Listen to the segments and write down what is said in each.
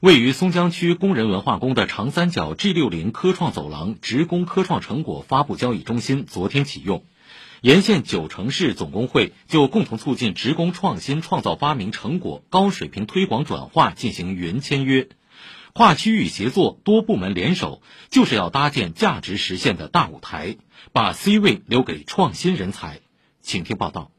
位于松江区工人文化宫的长三角 G 六零科创走廊职工科创成果发布交易中心昨天启用，沿线九城市总工会就共同促进职工创新创造发明成果高水平推广转化进行云签约，跨区域协作，多部门联手，就是要搭建价值实现的大舞台，把 C 位留给创新人才。请听报道。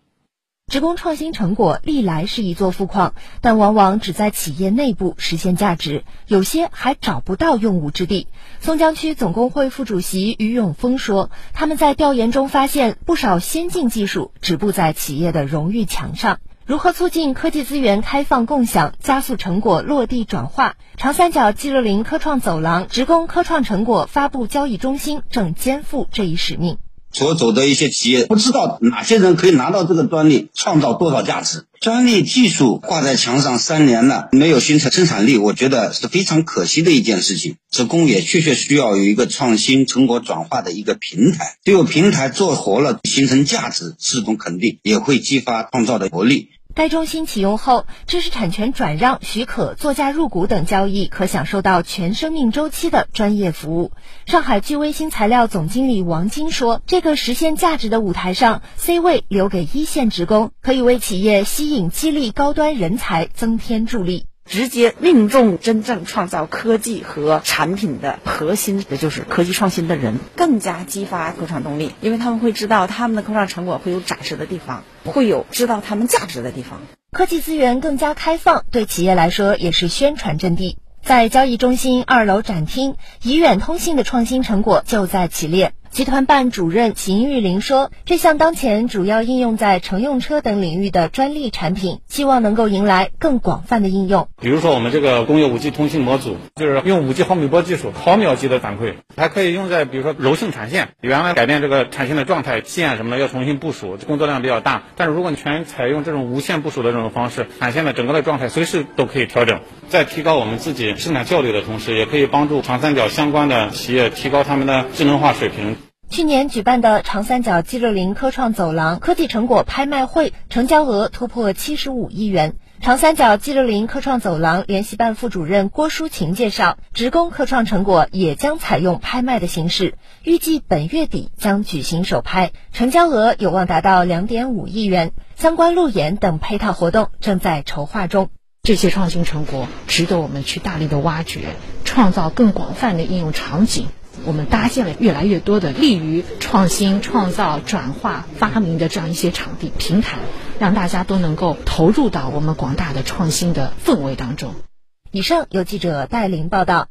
职工创新成果历来是一座富矿，但往往只在企业内部实现价值，有些还找不到用武之地。松江区总工会副主席于永峰说：“他们在调研中发现，不少先进技术止步在企业的荣誉墙上。如何促进科技资源开放共享，加速成果落地转化？长三角 G 六零科创走廊职工科创成果发布交易中心正肩负这一使命。”所走的一些企业不知道哪些人可以拿到这个专利，创造多少价值。专利技术挂在墙上三年了，没有形成生产力，我觉得是非常可惜的一件事情。职工也确确需要有一个创新成果转化的一个平台，只有平台做活了，形成价值是否肯定，也会激发创造的活力。该中心启用后，知识产权转让许可、作价入股等交易可享受到全生命周期的专业服务。上海聚微新材料总经理王晶说：“这个实现价值的舞台上，C 位留给一线职工，可以为企业吸引、激励高端人才增添助力。”直接命中真正创造科技和产品的核心，也就是科技创新的人，更加激发科创动力，因为他们会知道他们的科创成果会有展示的地方，会有知道他们价值的地方。科技资源更加开放，对企业来说也是宣传阵地。在交易中心二楼展厅，怡远通信的创新成果就在其列。集团办主任秦玉林说：“这项当前主要应用在乘用车等领域的专利产品，希望能够迎来更广泛的应用。比如说，我们这个工业五 G 通信模组，就是用五 G 毫米波技术，毫秒级的反馈，还可以用在比如说柔性产线，原来改变这个产线的状态，线什么的要重新部署，工作量比较大。但是如果你全采用这种无线部署的这种方式，产线的整个的状态随时都可以调整，在提高我们自己生产效率的同时，也可以帮助长三角相关的企业提高他们的智能化水平。”去年举办的长三角 G 六零科创走廊科技成果拍卖会，成交额突破七十五亿元。长三角 G 六零科创走廊联席办副主任郭淑琴介绍，职工科创成果也将采用拍卖的形式，预计本月底将举行首拍，成交额有望达到两点五亿元。相关路演等配套活动正在筹划中。这些创新成果值得我们去大力的挖掘，创造更广泛的应用场景。我们搭建了越来越多的利于创新、创造、转化、发明的这样一些场地平台，让大家都能够投入到我们广大的创新的氛围当中。以上由记者戴琳报道。